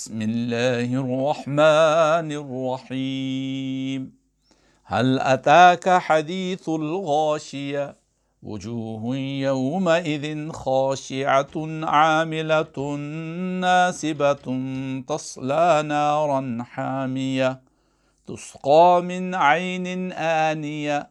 بسم الله الرحمن الرحيم. هل أتاك حديث الغاشية؟ وجوه يومئذ خاشعة عاملة ناسبة تصلى نارا حامية تسقى من عين آنية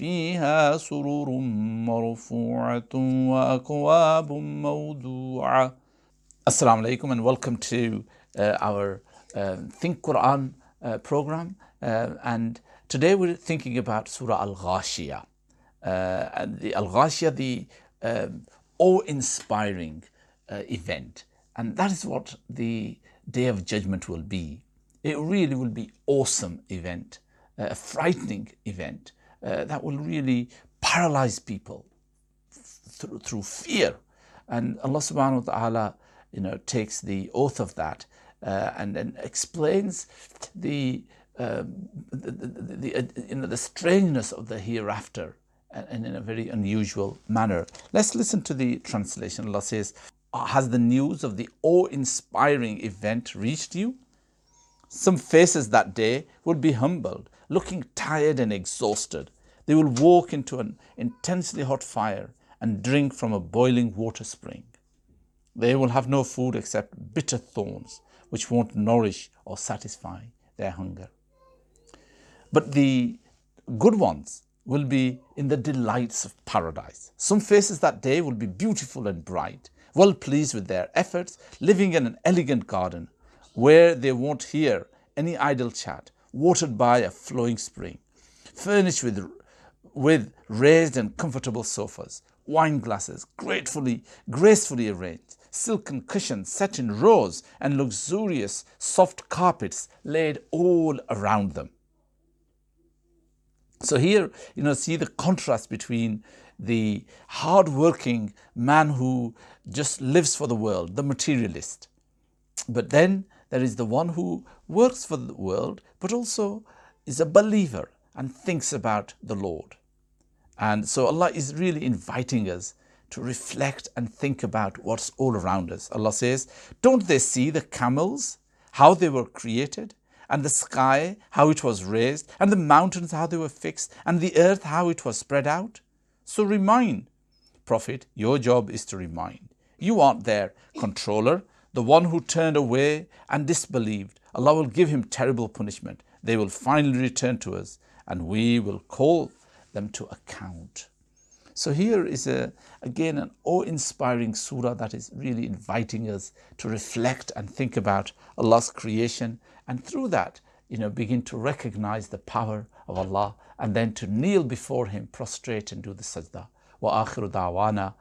فيها سرر مرفوعة وأكواب موضوعة Assalamu alaikum and welcome to uh, our uh, Think Quran uh, program. Uh, and today we're thinking about Surah Al Ghashiyah. Uh, and the Al Ghashiyah, the um, awe inspiring uh, event. And that is what the Day of Judgment will be. It really will be awesome event, a frightening event uh, that will really paralyze people through, through fear. And Allah subhanahu wa ta'ala, you know, takes the oath of that uh, and then explains the, um, the, the, the, uh, you know, the strangeness of the hereafter and in a very unusual manner. Let's listen to the translation. Allah says, Has the news of the awe inspiring event reached you? Some faces that day would be humbled, looking tired and exhausted. They will walk into an intensely hot fire and drink from a boiling water spring. They will have no food except bitter thorns, which won't nourish or satisfy their hunger. But the good ones will be in the delights of paradise. Some faces that day will be beautiful and bright, well pleased with their efforts, living in an elegant garden where they won't hear any idle chat, watered by a flowing spring, furnished with, with raised and comfortable sofas, wine glasses gratefully, gracefully arranged, silken cushions set in rows, and luxurious soft carpets laid all around them. So here, you know, see the contrast between the hard-working man who just lives for the world, the materialist. But then there is the one who works for the world, but also is a believer and thinks about the Lord. And so Allah is really inviting us to reflect and think about what's all around us. Allah says, Don't they see the camels, how they were created? and the sky, how it was raised, and the mountains, how they were fixed, and the earth, how it was spread out? So remind. Prophet, your job is to remind. You aren't their controller, the one who turned away and disbelieved. Allah will give him terrible punishment. They will finally return to us, and we will call them to account. So here is a, again an awe-inspiring surah that is really inviting us to reflect and think about Allah's creation and through that, you know, begin to recognize the power of Allah and then to kneel before Him, prostrate and do the sajda. Akhiru da'wana